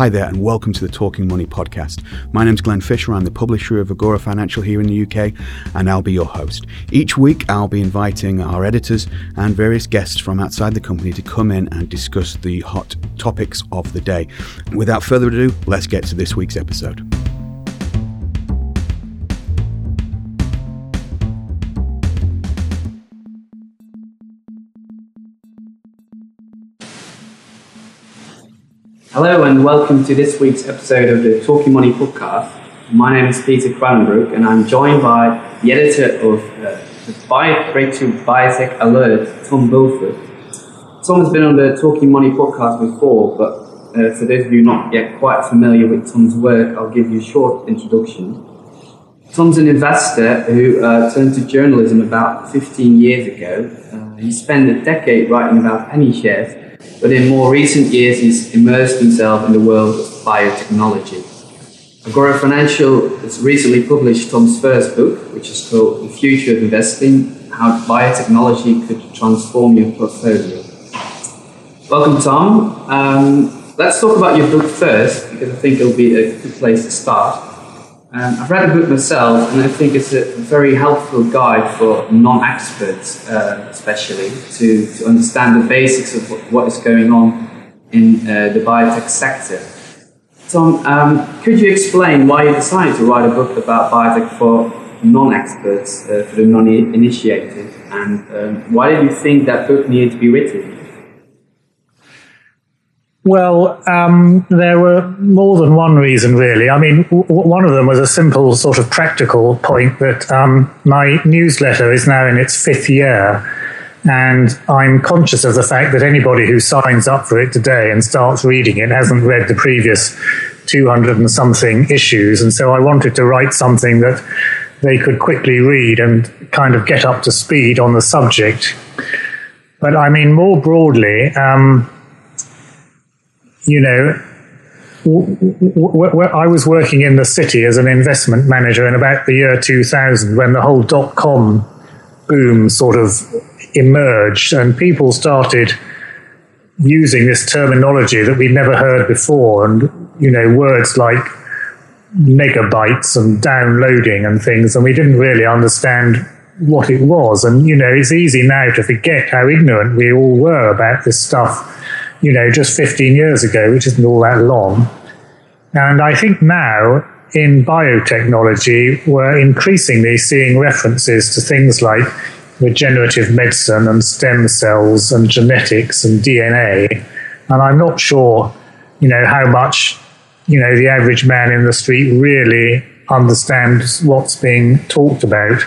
Hi there, and welcome to the Talking Money podcast. My name's Glenn Fisher. I'm the publisher of Agora Financial here in the UK, and I'll be your host. Each week, I'll be inviting our editors and various guests from outside the company to come in and discuss the hot topics of the day. Without further ado, let's get to this week's episode. Hello and welcome to this week's episode of the Talking Money podcast. My name is Peter Cranbrook and I'm joined by the editor of uh, the Bio Breakthrough Biotech Alert, Tom Bulford. Tom has been on the Talking Money podcast before, but uh, for those of you not yet quite familiar with Tom's work, I'll give you a short introduction. Tom's an investor who uh, turned to journalism about 15 years ago. Uh, he spent a decade writing about penny shares but in more recent years he's immersed himself in the world of biotechnology. Agora Financial has recently published Tom's first book, which is called The Future of Investing How Biotechnology Could Transform Your Portfolio. Welcome, Tom. Um, let's talk about your book first, because I think it'll be a good place to start. Um, I've read the book myself, and I think it's a very helpful guide for non-experts, uh, especially, to, to understand the basics of what, what is going on in uh, the biotech sector. Tom, um, could you explain why you decided to write a book about biotech for non-experts, uh, for the non-initiated, and um, why did you think that book needed to be written? Well, um, there were more than one reason, really. I mean, w- one of them was a simple, sort of practical point that um, my newsletter is now in its fifth year. And I'm conscious of the fact that anybody who signs up for it today and starts reading it hasn't read the previous 200 and something issues. And so I wanted to write something that they could quickly read and kind of get up to speed on the subject. But I mean, more broadly, um, you know, I was working in the city as an investment manager in about the year 2000 when the whole dot com boom sort of emerged and people started using this terminology that we'd never heard before and you know words like megabytes and downloading and things and we didn't really understand what it was. And you know it's easy now to forget how ignorant we all were about this stuff you know, just 15 years ago, which isn't all that long. And I think now in biotechnology, we're increasingly seeing references to things like regenerative medicine and stem cells and genetics and DNA. And I'm not sure, you know, how much, you know, the average man in the street really understands what's being talked about.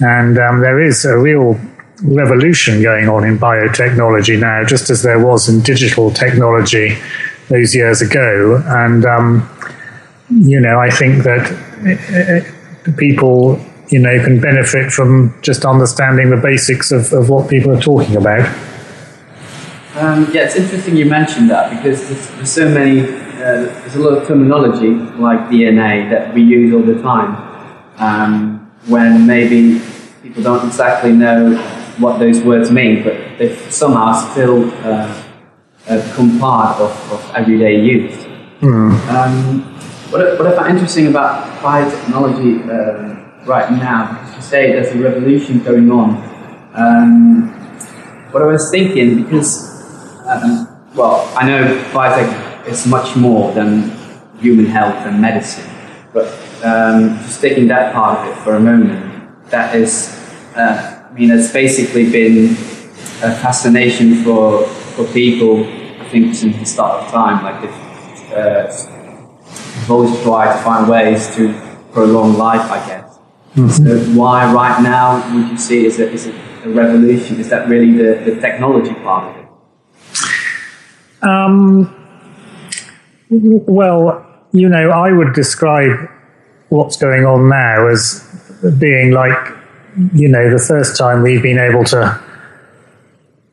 And um, there is a real revolution going on in biotechnology now, just as there was in digital technology those years ago. And, um, you know, I think that uh, people, you know, can benefit from just understanding the basics of, of what people are talking about. Um, yeah, it's interesting you mentioned that because there's, there's so many, uh, there's a lot of terminology like DNA that we use all the time um, when maybe people don't exactly know what those words mean, but they've somehow still uh, uh, become part of, of everyday use. Mm. Um, what, what I find interesting about biotechnology uh, right now, because you say there's a revolution going on, um, what I was thinking, because, um, well, I know biotech is much more than human health and medicine, but um, just taking that part of it for a moment, that is uh, mean, it's basically been a fascination for for people. I think since the start of time, like they've, uh, always tried to find ways to prolong life. I guess. Mm-hmm. So why right now would you see is it is it a revolution? Is that really the, the technology part of it? Um, well, you know, I would describe what's going on now as being like you know, the first time we've been able to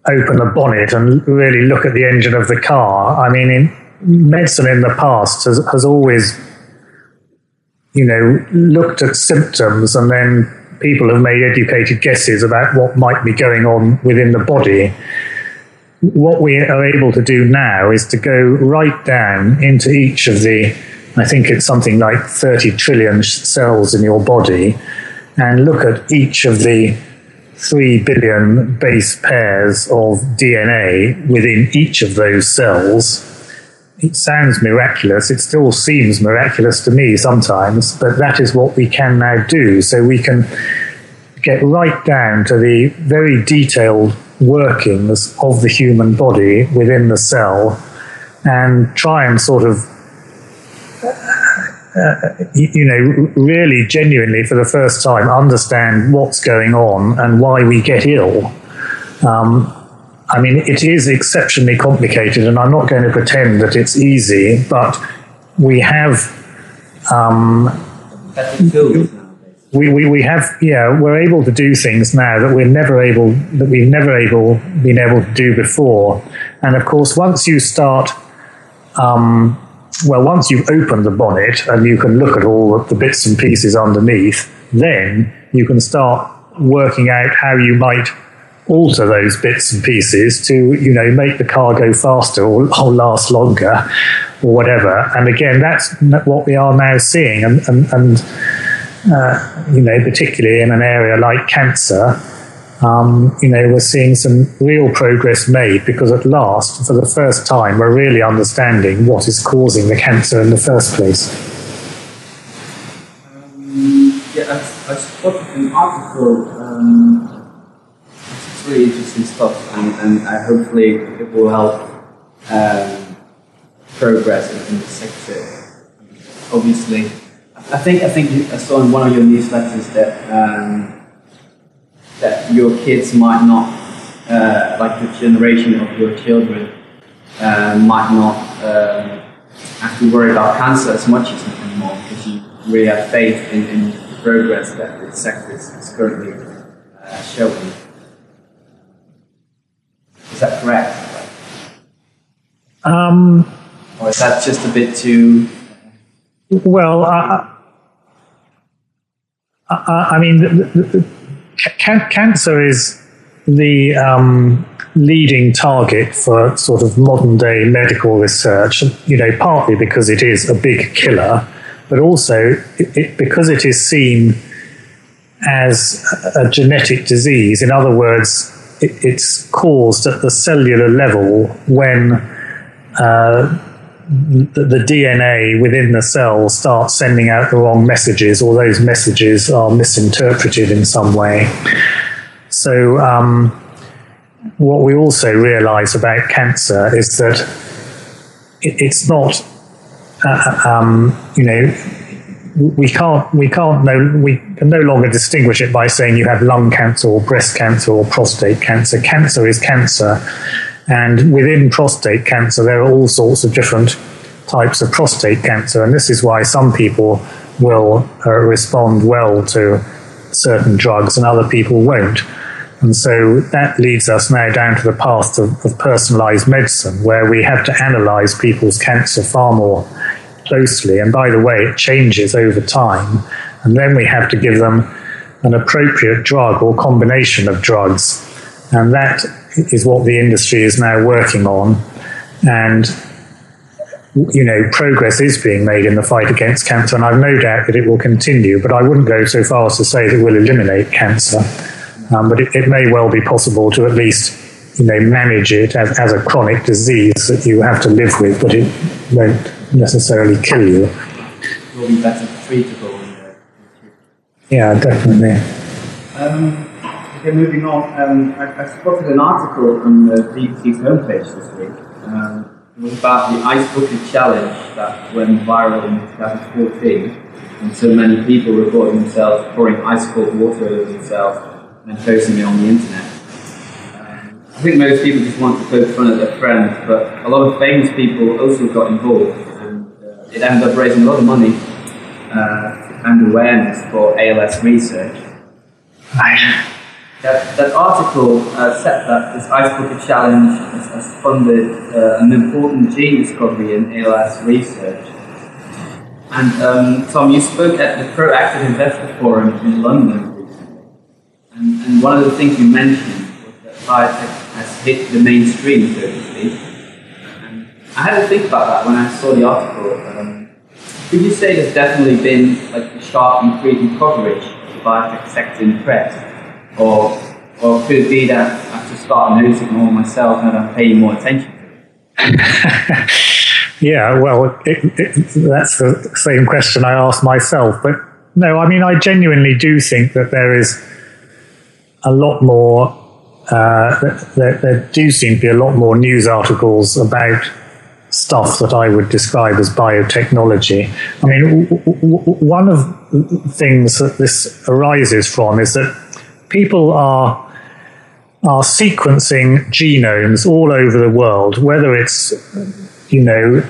open a bonnet and really look at the engine of the car. I mean, in, medicine in the past has, has always, you know, looked at symptoms and then people have made educated guesses about what might be going on within the body. what we are able to do now is to go right down into each of the, I think it's something like 30 trillion cells in your body, and look at each of the 3 billion base pairs of DNA within each of those cells. It sounds miraculous. It still seems miraculous to me sometimes, but that is what we can now do. So we can get right down to the very detailed workings of the human body within the cell and try and sort of uh, you know, really genuinely for the first time understand what's going on and why we get ill. Um, I mean, it is exceptionally complicated, and I'm not going to pretend that it's easy, but we have. Um, we, we, we have yeah we're able to do things now that we're never able that we've never able been able to do before and of course once you start um, well once you've opened the bonnet and you can look at all the bits and pieces underneath then you can start working out how you might alter those bits and pieces to you know make the car go faster or, or last longer or whatever. And again that's what we are now seeing. And and, and uh, you know, particularly in an area like cancer, um, you know, we're seeing some real progress made because at last, for the first time, we're really understanding what is causing the cancer in the first place. Um, yeah, I, I spotted an article. Um, it's really interesting stuff, and, and I hopefully it will help um, progress in, the sector. Obviously, I think I think I saw in one of your newsletters that um, that your kids might not, uh, like the generation of your children, uh, might not um, have to worry about cancer as much as anymore because you really have faith in, in the progress that the sector is, is currently uh, showing. Is that correct? Um, or is that just a bit too? Well, I, I mean, the, the, the, ca- cancer is the um, leading target for sort of modern day medical research, you know, partly because it is a big killer, but also it, it, because it is seen as a genetic disease. In other words, it, it's caused at the cellular level when uh, the, DNA within the cell starts sending out the wrong messages, or those messages are misinterpreted in some way. So, um, what we also realize about cancer is that it, it's not, uh, um, you know, we can't we can't no we can no longer distinguish it by saying you have lung cancer or breast cancer or prostate cancer. Cancer is cancer and within prostate cancer, there are all sorts of different types of prostate cancer. And this is why some people will uh, respond well to certain drugs and other people won't. And so that leads us now down to the path of, of personalized medicine, where we have to analyze people's cancer far more closely. And by the way, it changes over time. And then we have to give them an appropriate drug or combination of drugs. And that is what the industry is now working on. And, you know, progress is being made in the fight against cancer, and I've no doubt that it will continue, but I wouldn't go so far as to say that we'll eliminate cancer. Um, but it, it, may well be possible to at least, you know, manage it as, as a chronic disease that you have to live with, but it won't necessarily kill you. It will be better treatable. Yeah, definitely. Um, Okay, moving on. Um, I, I, spotted an article on the BBC's homepage this week. Um, it was about the Ice Bucket Challenge that went viral in 2014, and so many people recording themselves pouring ice cold water over themselves and posting it on the internet. Um, I think most people just want to poke fun at their friends, but a lot of famous people also got involved, and uh, it ended up raising a lot of money uh, and awareness for ALS research. That, that article uh, said that this Ice Bucket Challenge has, has funded uh, an important gene discovery in ALS research. And um, Tom, you spoke at the Proactive Investor Forum in London recently. And, and one of the things you mentioned was that biotech has hit the mainstream, so to speak. And I had to think about that when I saw the article. Um, could you say there's definitely been like a sharp increase in coverage of the biotech sector in press, or or could be that I to start noticing more myself and I'm paying more attention to it? yeah, well, it, it, that's the same question I asked myself. But no, I mean, I genuinely do think that there is a lot more, uh, there, there do seem to be a lot more news articles about stuff that I would describe as biotechnology. I mean, w- w- one of the things that this arises from is that people are are sequencing genomes all over the world, whether it's, you know,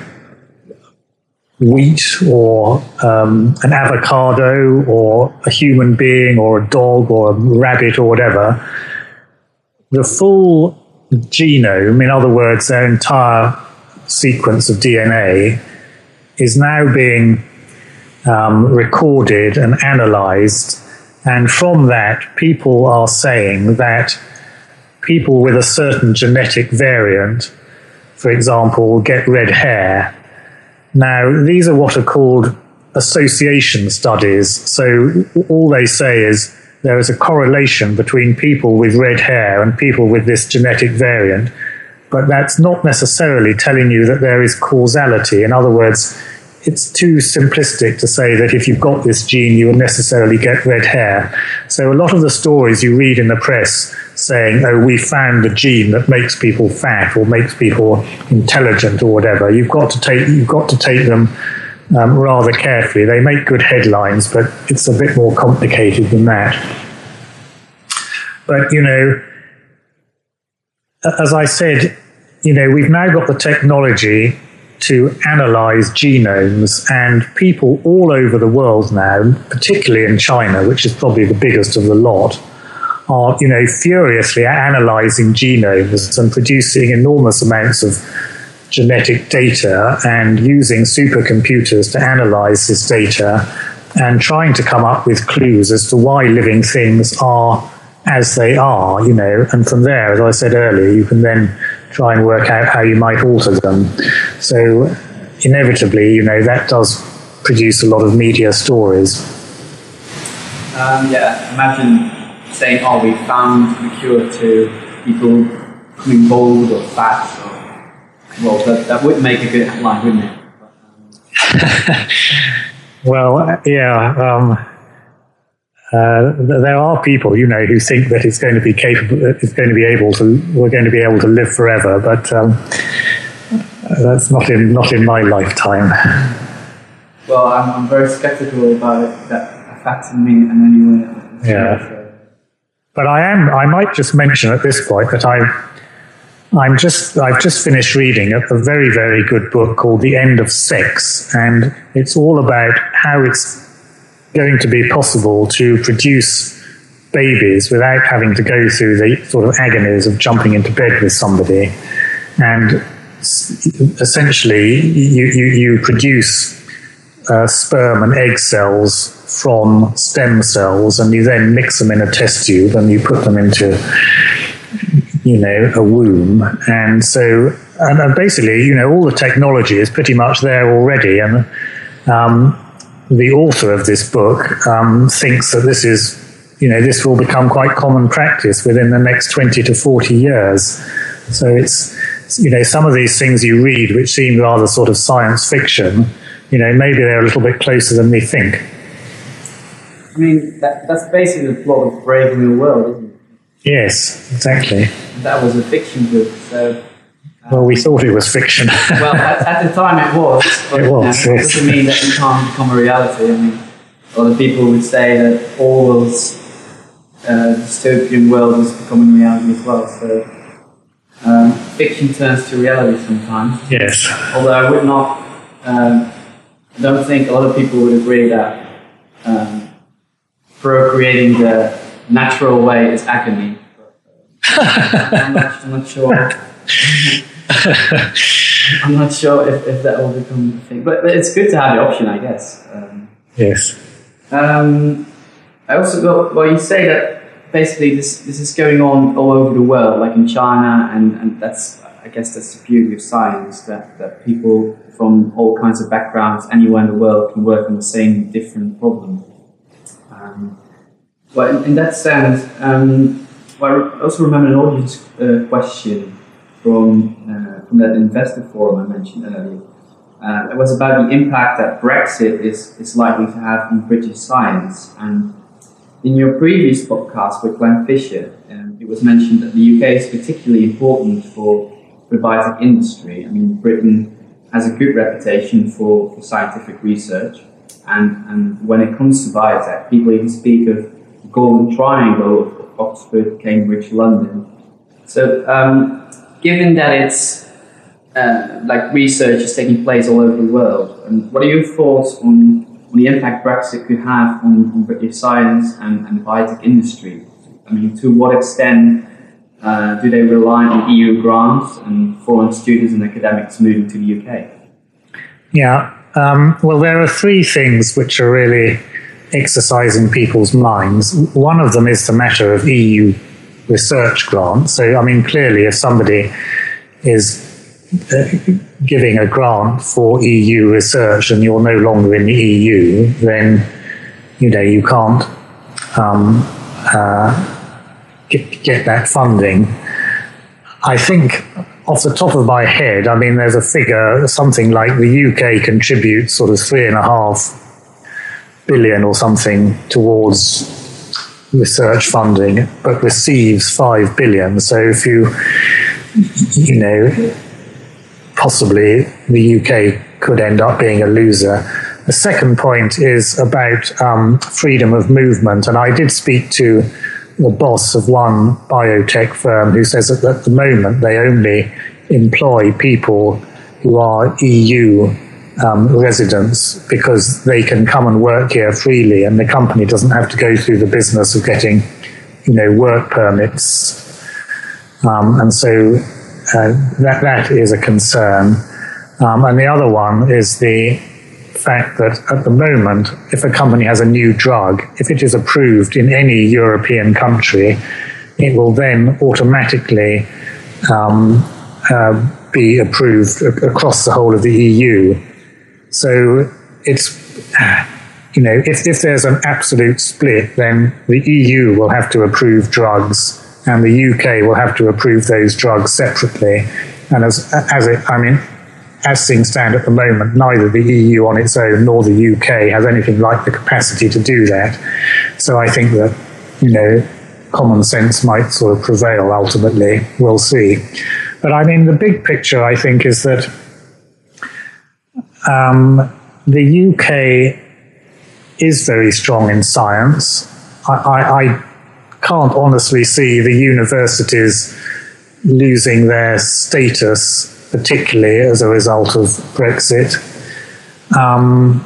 wheat or um, an avocado or a human being or a dog or a rabbit or whatever, the full genome, in other words, their entire sequence of DNA, is now being um, recorded and analyzed. And from that, people are saying that people with a certain genetic variant, for example, get red hair. Now, these are what are called association studies. So all they say is there is a correlation between people with red hair and people with this genetic variant, but that's not necessarily telling you that there is causality. In other words, it's too simplistic to say that if you've got this gene, you will necessarily get red hair. So a lot of the stories you read in the press saying, "Oh, we found the gene that makes people fat or makes people intelligent or whatever," you've got to take you've got to take them um, rather carefully. They make good headlines, but it's a bit more complicated than that. But you know, as I said, you know, we've now got the technology to analyze genomes, and people all over the world now, particularly in China, which is probably the biggest of the lot, are you know furiously analyzing genomes and producing enormous amounts of genetic data and using supercomputers to analyze this data and trying to come up with clues as to why living things are as they are, you know, and from there, as I said earlier, you can then try and work out how you might alter them. So, inevitably, you know, that does produce a lot of media stories. Um, yeah, imagine saying, "Oh, we found the cure to people becoming bald or fat." Or, well, that, that would make a good headline, wouldn't it? um, well, yeah. Um, uh, there are people, you know, who think that it's going to be capable, it's going to be able to, we're going to be able to live forever, but um, that's not in not in my lifetime. Well, I'm, I'm very skeptical about it, that affects me and anyone. Yeah. But I am. I might just mention at this point that I, I'm just. I've just finished reading a, a very very good book called The End of Sex, and it's all about how it's going to be possible to produce babies without having to go through the sort of agonies of jumping into bed with somebody. And essentially, you, you, you produce uh, sperm and egg cells from stem cells, and you then mix them in a test tube and you put them into, you know, a womb. And so, and basically, you know, all the technology is pretty much there already. And um, the author of this book um, thinks that this is, you know, this will become quite common practice within the next 20 to 40 years. So it's, you know, some of these things you read which seem rather sort of science fiction, you know, maybe they're a little bit closer than we think. I mean, that, that's basically the plot of Brave New World, isn't it? Yes, exactly. That was a fiction book, so well, we thought it was fiction. well, at, at, the time it was. But, it was. You know, yes. doesn't mean that it can't become a reality. I mean, a lot of people would say that Orwell's uh, dystopian world is becoming reality as well. So um, fiction turns to reality sometimes. Yes. Although I would not. Um, I don't think a lot of people would agree that um, procreating the natural way is agony. But, uh, I'm, not, I'm not sure. I'm not sure if, if that will become a thing, but it's good to have the option, I guess. Um, yes. Um, I also got. Well, you say that basically this this is going on all over the world, like in China, and, and that's I guess that's the beauty of science that, that people from all kinds of backgrounds anywhere in the world can work on the same different problem. Um, well, in, in, that sense, um, well, I also remember an audience uh, question from uh, from that investor forum I mentioned earlier. Uh, it was about the impact that Brexit is, is likely to have on British science. And in your previous podcast with Glenn Fisher, um, it was mentioned that the UK is particularly important for biotech industry. I mean, Britain has a good reputation for, for scientific research. And, and when it comes to biotech, people even speak of the golden triangle of Oxford, Cambridge, London. So, um, given that it's uh, like research is taking place all over the world, and what are your thoughts on, on the impact Brexit could have on, on British science and, and the biotech industry? I mean, to what extent uh, do they rely on EU grants and foreign students and academics moving to the UK? Yeah, um, well, there are three things which are really exercising people's minds. One of them is the matter of EU research grants. So, I mean, clearly, if somebody is uh, giving a grant for EU research and you're no longer in the EU, then you know you can't um, uh, get, get that funding. I think off the top of my head, I mean, there's a figure, something like the UK contributes sort of three and a half billion or something towards research funding, but receives five billion. So if you, you know, possibly the UK could end up being a loser. The second point is about um, freedom of movement, and I did speak to the boss of one biotech firm who says that at the moment they only employ people who are EU um, residents because they can come and work here freely, and the company doesn't have to go through the business of getting, you know, work permits. Um, and so uh, that that is a concern. Um, and the other one is the fact that at the moment, if a company has a new drug, if it is approved in any European country, it will then automatically um, uh, be approved across the whole of the EU. So it's, you know, if, if there's an absolute split, then the EU will have to approve drugs and the UK will have to approve those drugs separately. And as, as it, I mean, as things stand at the moment, neither the EU on its own nor the UK has anything like the capacity to do that. So I think that, you know, common sense might sort of prevail ultimately. We'll see. But I mean, the big picture, I think, is that um, the UK is very strong in science. I, I, I can't honestly see the universities losing their status particularly as a result of Brexit. Um,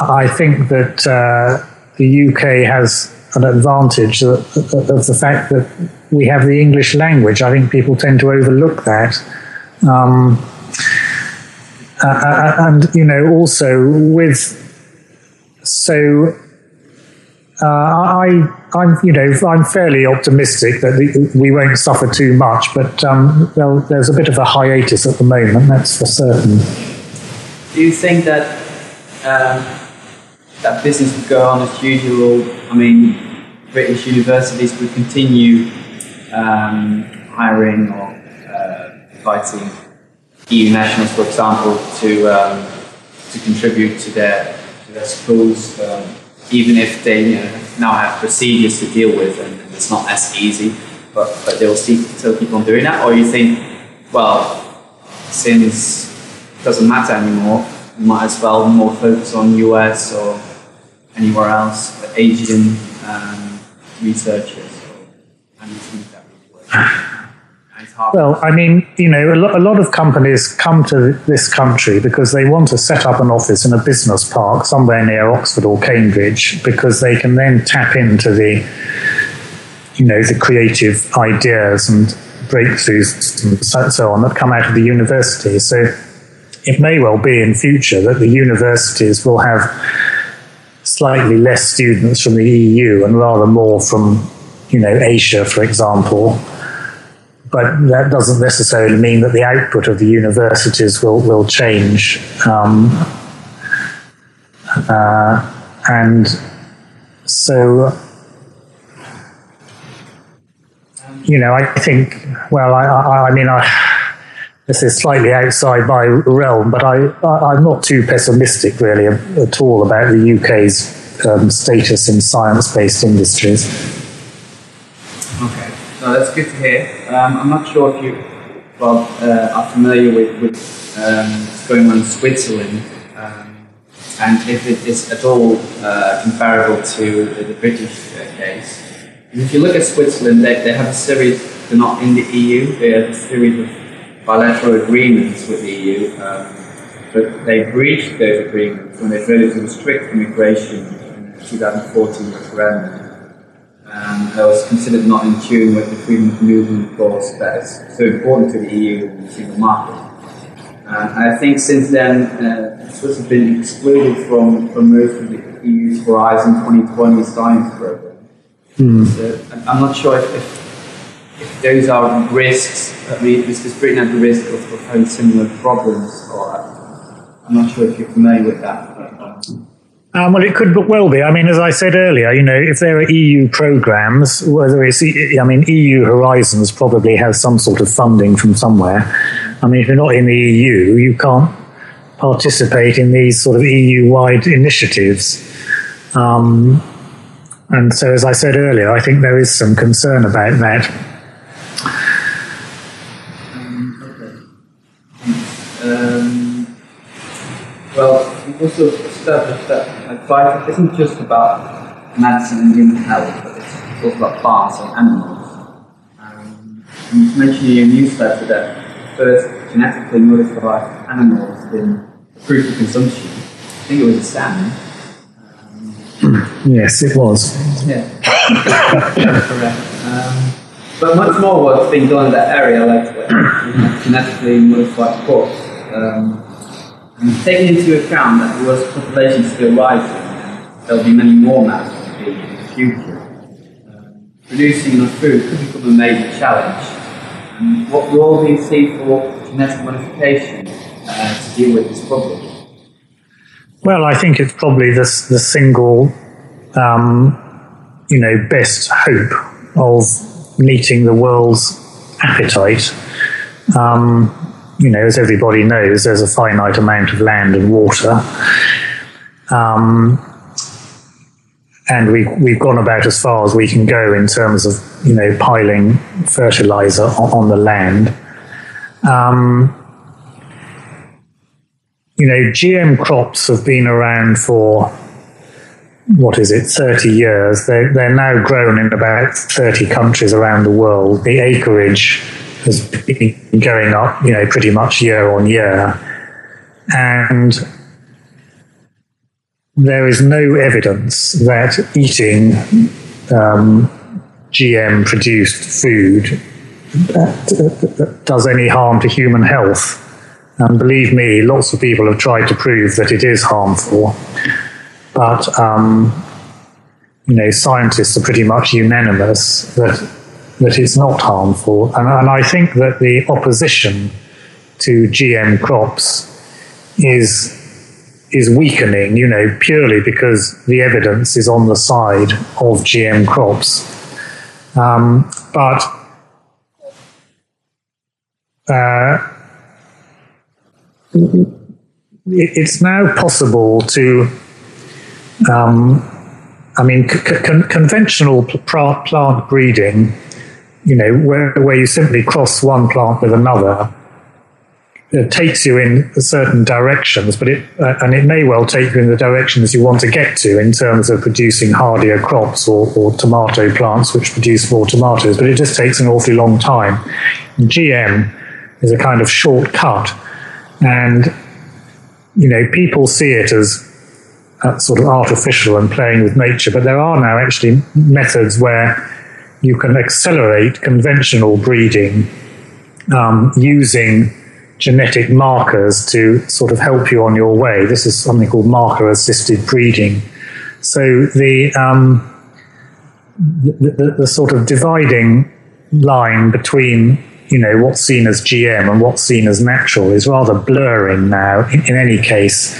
I think that uh, the UK has an advantage of, the fact that we have the English language. I think people tend to overlook that. Um, uh, and, you know, also with so uh, I, I'm, you know, I'm fairly optimistic that we won't suffer too much, but um, well, there's a bit of a hiatus at the moment. That's for certain. Do you think that um, that business would go on as usual? I mean, British universities would continue um, hiring or uh, inviting EU nationals, for example, to um, to contribute to their to their schools um, even if they you know, now have procedures to deal with and, it's not as easy, but, but they'll still, still keep on doing that? Or you think, well, since it doesn't matter anymore, we might as well more focus on US or anywhere else, Asian um, researchers? Or, and that work? Well, I mean, you know, a lot, a lot of companies come to this country because they want to set up an office in a business park somewhere near Oxford or Cambridge because they can then tap into the, you know, the creative ideas and breakthroughs and so on that come out of the university. So it may well be in future that the universities will have slightly less students from the EU and rather more from, you know, Asia, for example. But that doesn't necessarily mean that the output of the universities will, will change. Um, uh, and so, you know, I think, well, I, I, I mean, I, this is slightly outside my realm, but I, am not too pessimistic really at all about the UK's um, status in science based industries. Okay, so that's good to hear. Um, I'm not sure if you well, uh, are familiar with, um, what's going on in Switzerland um, and if it is at all uh, comparable to the, the British uh, case. And if you look at Switzerland, they, they have a series, they're not in the EU, they have a series of bilateral agreements with the EU, um, but they breached those agreements when they voted to restrict immigration in the 2014 referendum. Um, that was considered not in tune with the freedom of movement clause that is so important to the EU and the single market. And I think since then, uh, Switzerland has been excluded from, from most of the EU's Horizon 2020 science program. Mm. So I'm not sure if, if if those are risks, I mean, is Britain at the risk of, of having similar problems? Or I'm not sure if you're familiar with that. Um, well, it could well be. I mean, as I said earlier, you know, if there are EU programs, whether it's, I mean, EU Horizons probably has some sort of funding from somewhere. I mean, if you're not in the EU, you can't participate in these sort of EU-wide initiatives. Um, and so, as I said earlier, I think there is some concern about that. Well, we've also established that advice isn't just about medicine and human health, but it's also about plants and animals. Um, you mentioned in your newsletter that first genetically modified animals have been approved for consumption. I think it was a salmon. Um, yes, it was. Yeah. Um, but much more work's been done in that area, like uh, genetically modified crops. Um, and taking into account that the world's population is still rising, there'll be many more mammals in the future. Uh, producing enough food could become a major challenge. And what role do you see for genetic modification uh, to deal with this problem? Well, I think it's probably the, the single, um, you know, best hope of meeting the world's appetite. Um, you know, as everybody knows, there's a finite amount of land and water. Um, and we, we've gone about as far as we can go in terms of, you know, piling fertilizer on, on the land. Um, you know, GM crops have been around for, what is it, 30 years. They're, they're now grown in about 30 countries around the world. The acreage has been going up, you know, pretty much year on year. And there is no evidence that eating um, GM produced food does any harm to human health. And believe me, lots of people have tried to prove that it is harmful. But, um, you know, scientists are pretty much unanimous that that it's not harmful. And, and I think that the opposition to GM crops is is weakening, you know, purely because the evidence is on the side of GM crops. Um, but uh, it's now possible to, um, I mean, c- con- conventional plant breeding you know, where, where you simply cross one plant with another, it takes you in certain directions, but it uh, and it may well take you in the directions you want to get to in terms of producing hardier crops or, or tomato plants which produce more tomatoes. But it just takes an awfully long time. GM is a kind of shortcut, and you know people see it as uh, sort of artificial and playing with nature. But there are now actually methods where you can accelerate conventional breeding um, using genetic markers to sort of help you on your way. This is something called marker assisted breeding. So the, um, the, the, the sort of dividing line between you know what's seen as GM and what's seen as natural is rather blurring now. In, in any case,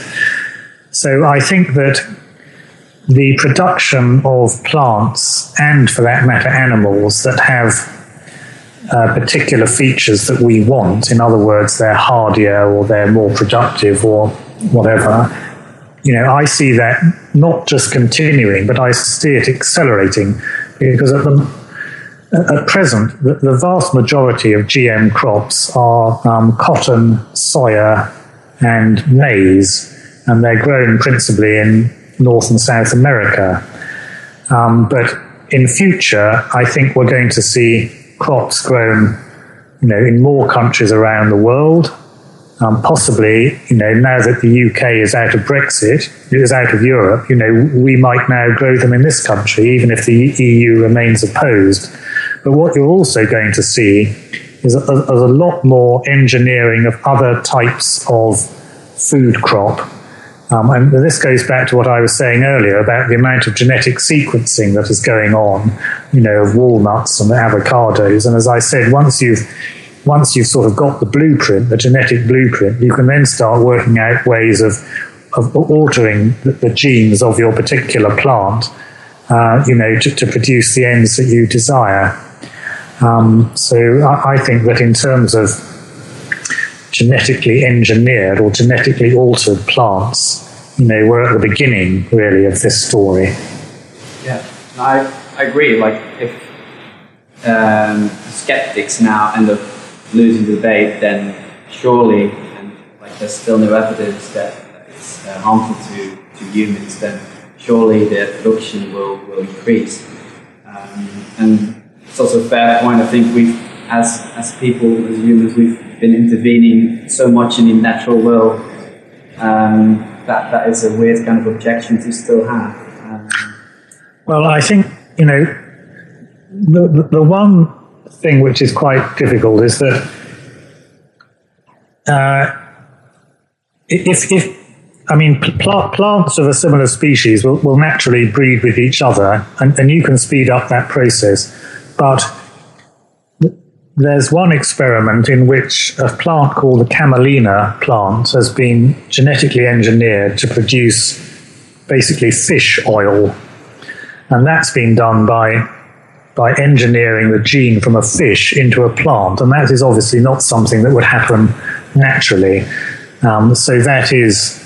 so I think that the production of plants and, for that matter, animals that have uh, particular features that we want, in other words, they're hardier or they're more productive or whatever, you know, I see that not just continuing, but I see it accelerating because at the at present, the, vast majority of GM crops are um, cotton, soya, and maize, and they're grown principally in North and South America. Um, but in future, I think we're going to see crops grown, you know, in more countries around the world. Um, possibly, you know, now that the UK is out of Brexit, is out of Europe, you know, we might now grow them in this country, even if the EU remains opposed. But what you're also going to see is a, a, a lot more engineering of other types of food crop um, and this goes back to what I was saying earlier about the amount of genetic sequencing that is going on, you know, of walnuts and avocados. And as I said, once you've once you've sort of got the blueprint, the genetic blueprint, you can then start working out ways of of altering the, the genes of your particular plant, uh, you know, to, to, produce the ends that you desire. Um, so I, I think that in terms of genetically engineered or genetically altered plants. You know, we're at the beginning, really, of this story. Yeah, I, I agree. Like, if um, skeptics now end up losing the debate, then surely, and like there's still no evidence that it's uh, harmful to, to humans, then surely their production will, will increase. Um, and it's also a fair point. I think we've, as as people, as humans, we've been intervening so much in the natural world um, that that is a weird kind of objection to still have. Um, well, I think you know the, the, one thing which is quite difficult is that uh, if if I mean, pl- plants of a similar species will, will naturally breed with each other, and, and you can speed up that process. But there's one experiment in which a plant called the camelina plant has been genetically engineered to produce basically fish oil. And that's been done by, by engineering the gene from a fish into a plant. And that is obviously not something that would happen naturally. Um, so that is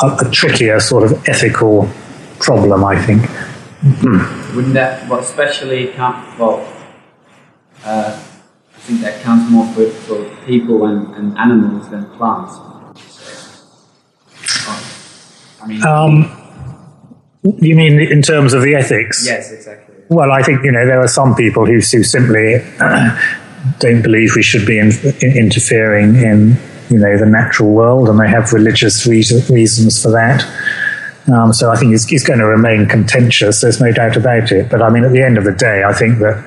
a, a, trickier sort of ethical problem, I think. Wouldn't that, well, especially, well, uh, think that counts more for, for people and, and animals than plants. I mean, um, you mean in terms of the ethics? Yes, exactly. Well, I think you know there are some people who, who simply don't believe we should be in, in, interfering in you know the natural world, and they have religious reason, reasons for that. Um, so I think it's, it's, going to remain contentious. There's no doubt about it. But I mean, at the end of the day, I think that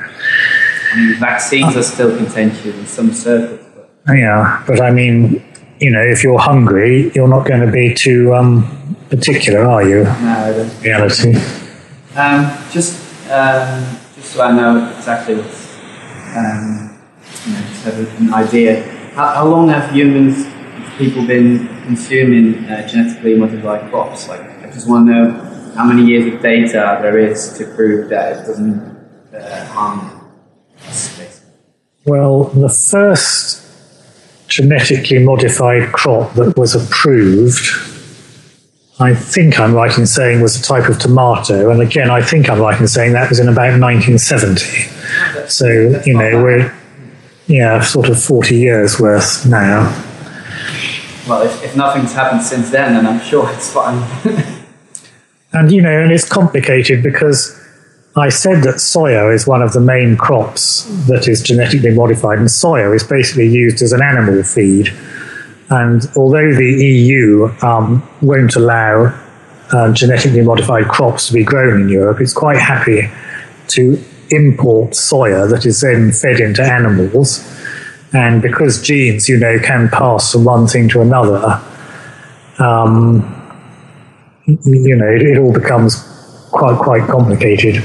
Vaccines are still contentious in some circles. But. Yeah, but I mean, you know, if you're hungry, you're not going to be too um, particular, are you? No, I don't. Reality. Um, just, um, just so I know exactly what's, um, you know, just have an idea. How, how long have humans, people, been consuming uh, genetically modified crops? Like, I just want to know how many years of data there is to prove that it doesn't uh, harm well, the first genetically modified crop that was approved, I think I'm right in saying was a type of tomato. And again, I think I'm right in saying that was in about 1970. So, you know, we're, yeah, sort of 40 years worth now. Well, if, if nothing's happened since then, then I'm sure it's fine. and, you know, and it's complicated because I said that soya is one of the main crops that is genetically modified, and soya is basically used as an animal feed. And although the EU um, won't allow uh, genetically modified crops to be grown in Europe, it's quite happy to import soya that is then fed into animals. And because genes, you know, can pass from one thing to another, um, you know, it, it all becomes quite quite complicated.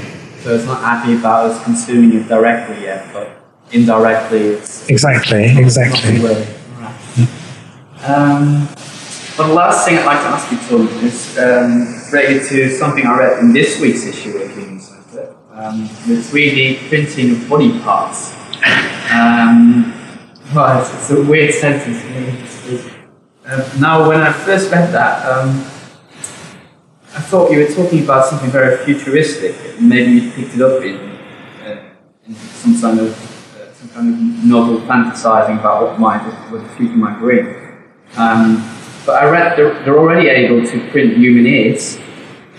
So it's not happy about us consuming it directly yet, but indirectly it's exactly exactly. Right. Um, but the last thing I'd like to ask you, Tom, is um, related to something I read in this week's issue of Human Center, um, the 3D printing of body parts. Um, well, it's, it's, a weird sentence. Uh, now, when I first read that, um, I thought you were talking about something very futuristic. Maybe you picked it up in, uh, in some kind of uh, some kind of novel fantasizing about what might what the future might bring. Um, but I read they're, they're already able to print human ears,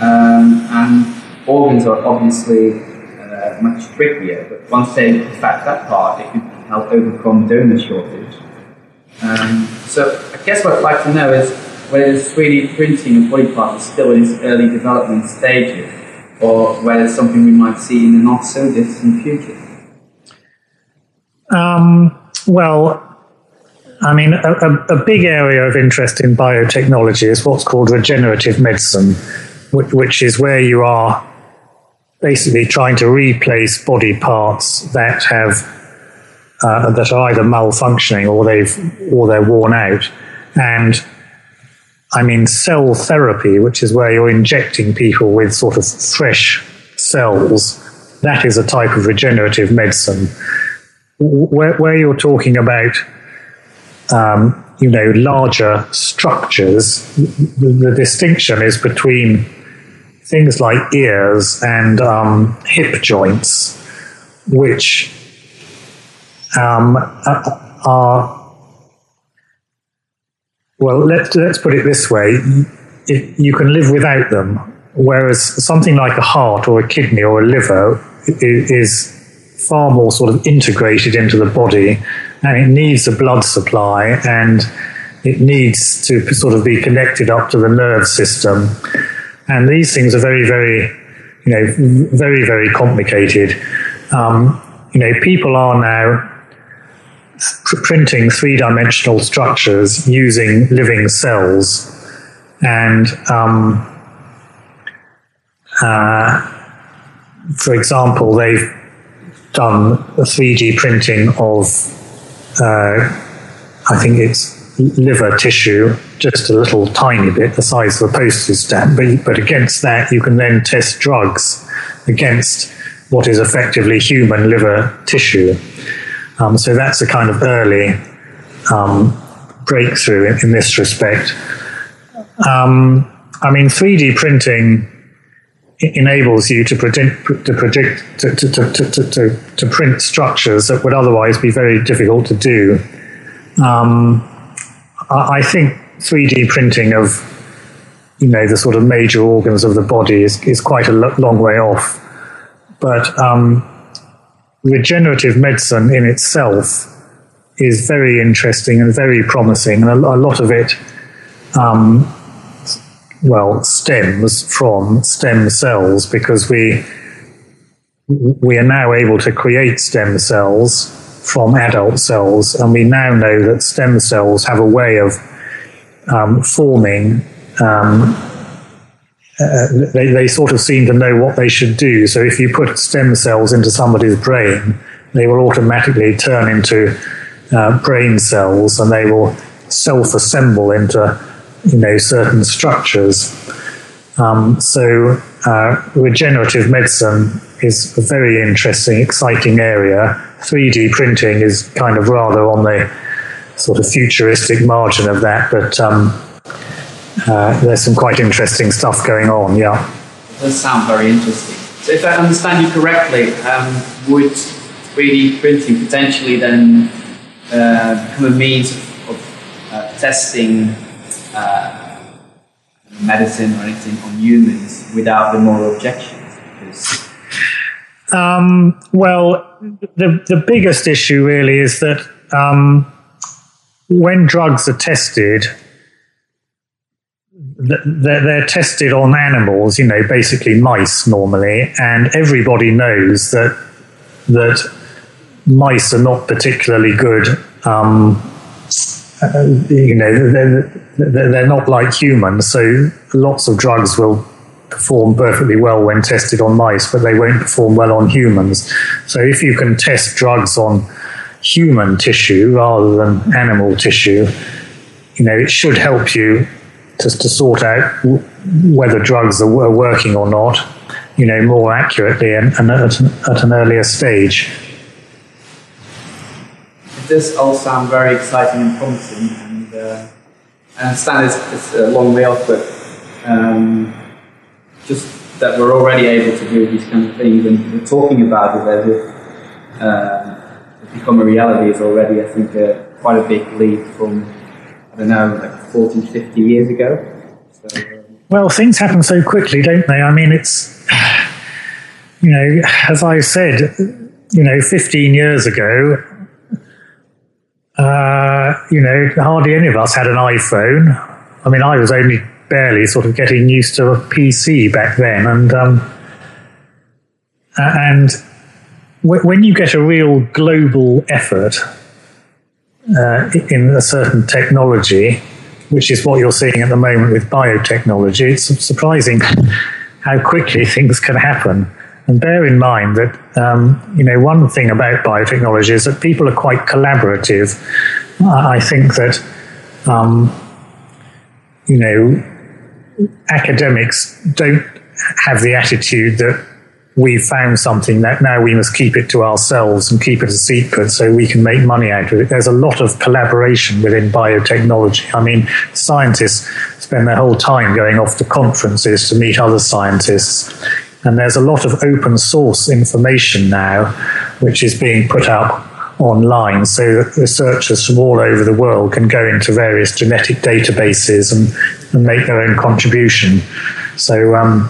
um, and organs are obviously uh, much trickier. But once they perfect that part, it could help overcome donor shortage. Um, so I guess what I'd like to know is whether 3D printing of body parts is still in its early development stages, or whether it's something we might see in the not so distant future. Um, well, I mean, a, a, big area of interest in biotechnology is what's called regenerative medicine, which, which is where you are basically trying to replace body parts that have uh, that are either malfunctioning or they've or they're worn out, and I mean cell therapy, which is where you're injecting people with sort of fresh cells. That is a type of regenerative medicine. Where, where you're talking about um, you know, larger structures, the, the, distinction is between things like ears and um, hip joints, which um, are well. Let's let's put it this way: it, you can live without them, whereas something like a heart or a kidney or a liver is far more sort of integrated into the body and it needs a blood supply and it needs to sort of be connected up to the nerve system. And these things are very, very, you know, very, very complicated. Um, you know, people are now printing three dimensional structures using living cells. And, um, uh, for example, they've done a 3D printing of uh, I think it's liver tissue, just a little tiny bit, the size of a postage stamp. But, but against that, you can then test drugs against what is effectively human liver tissue. Um, so that's a kind of early um, breakthrough in, in, this respect. Um, I mean, 3D printing enables you to predict to predict to, to, to, to, to, print structures that would otherwise be very difficult to do. Um, I think 3D printing of you know the sort of major organs of the body is, is quite a long way off, but um, regenerative medicine in itself is very interesting and very promising, and a, a lot of it um, well, stems from stem cells because we we are now able to create stem cells from adult cells, and we now know that stem cells have a way of um, forming. Um, uh, they, they sort of seem to know what they should do. So if you put stem cells into somebody's brain, they will automatically turn into uh, brain cells, and they will self-assemble into you know certain structures. Um, so uh, regenerative medicine is a very interesting, exciting area. 3D printing is kind of rather on the sort of futuristic margin of that, but um, uh, there's some quite interesting stuff going on. Yeah, it does sound very interesting. So, if I understand you correctly, um, would 3D printing potentially then uh, become a means of, of uh, testing uh, medicine or anything on humans without the moral objections? Because um, well, the the biggest issue really is that um, when drugs are tested, they're, they're, tested on animals, you know, basically mice normally, and everybody knows that that mice are not particularly good um, you know, they're, they're not like humans, so lots of drugs will perform perfectly well when tested on mice, but they won't perform well on humans. So if you can test drugs on human tissue rather than animal tissue, you know, it should help you to, to sort out whether drugs are, are working or not, you know, more accurately and, and at, an, at an earlier stage. It does all sound very exciting and promising, and uh, I it's, it's, a long way off, but um, just that we're already able to do these kind of things and we're talking about it as if it's become a reality is already, I think, uh, quite a big leap from, I don't know, like 40, 50 years ago. So, um, well, things happen so quickly, don't they? I mean, it's, you know, as I said, you know, 15 years ago, uh, you know, hardly any of us had an iPhone. I mean, I was only barely sort of getting used to a PC back then, and um, and w- when you get a real global effort uh, in a certain technology, which is what you're seeing at the moment with biotechnology, it's surprising how quickly things can happen. And bear in mind that um, you know one thing about biotechnology is that people are quite collaborative. I think that um, you know academics don't have the attitude that we've found something that now we must keep it to ourselves and keep it a secret so we can make money out of it. There's a lot of collaboration within biotechnology. I mean, scientists spend their whole time going off to conferences to meet other scientists. And there's a lot of open source information now, which is being put up online so that researchers from all over the world can go into various genetic databases and and make their own contribution. So um,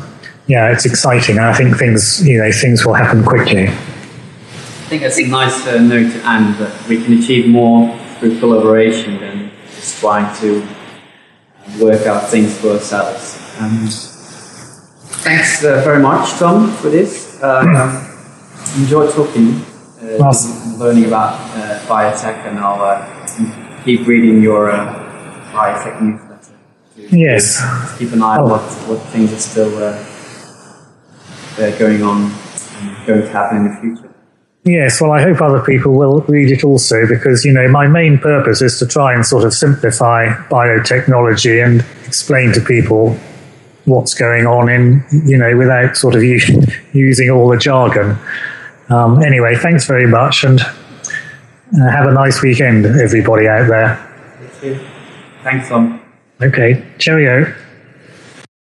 yeah, it's exciting. I think things you know things will happen quickly. I think that's a nice uh, note to end that we can achieve more through collaboration than just trying to work out things for ourselves. Um, thanks uh, very much, Tom, for this. Uh, enjoyed talking, uh, learning about uh, biotech, and I'll uh, keep reading your biotech news yes. keep an eye on oh. what, what things are still uh, going on and going to happen in the future. Yes, well, I hope other people will read it also because, you know, my main purpose is to try and sort of simplify biotechnology and explain to people what's going on in, you know, without sort of using all the jargon. Um, anyway, thanks very much and uh, have a nice weekend, everybody out there. Thanks, Tom. Okay, cheerio.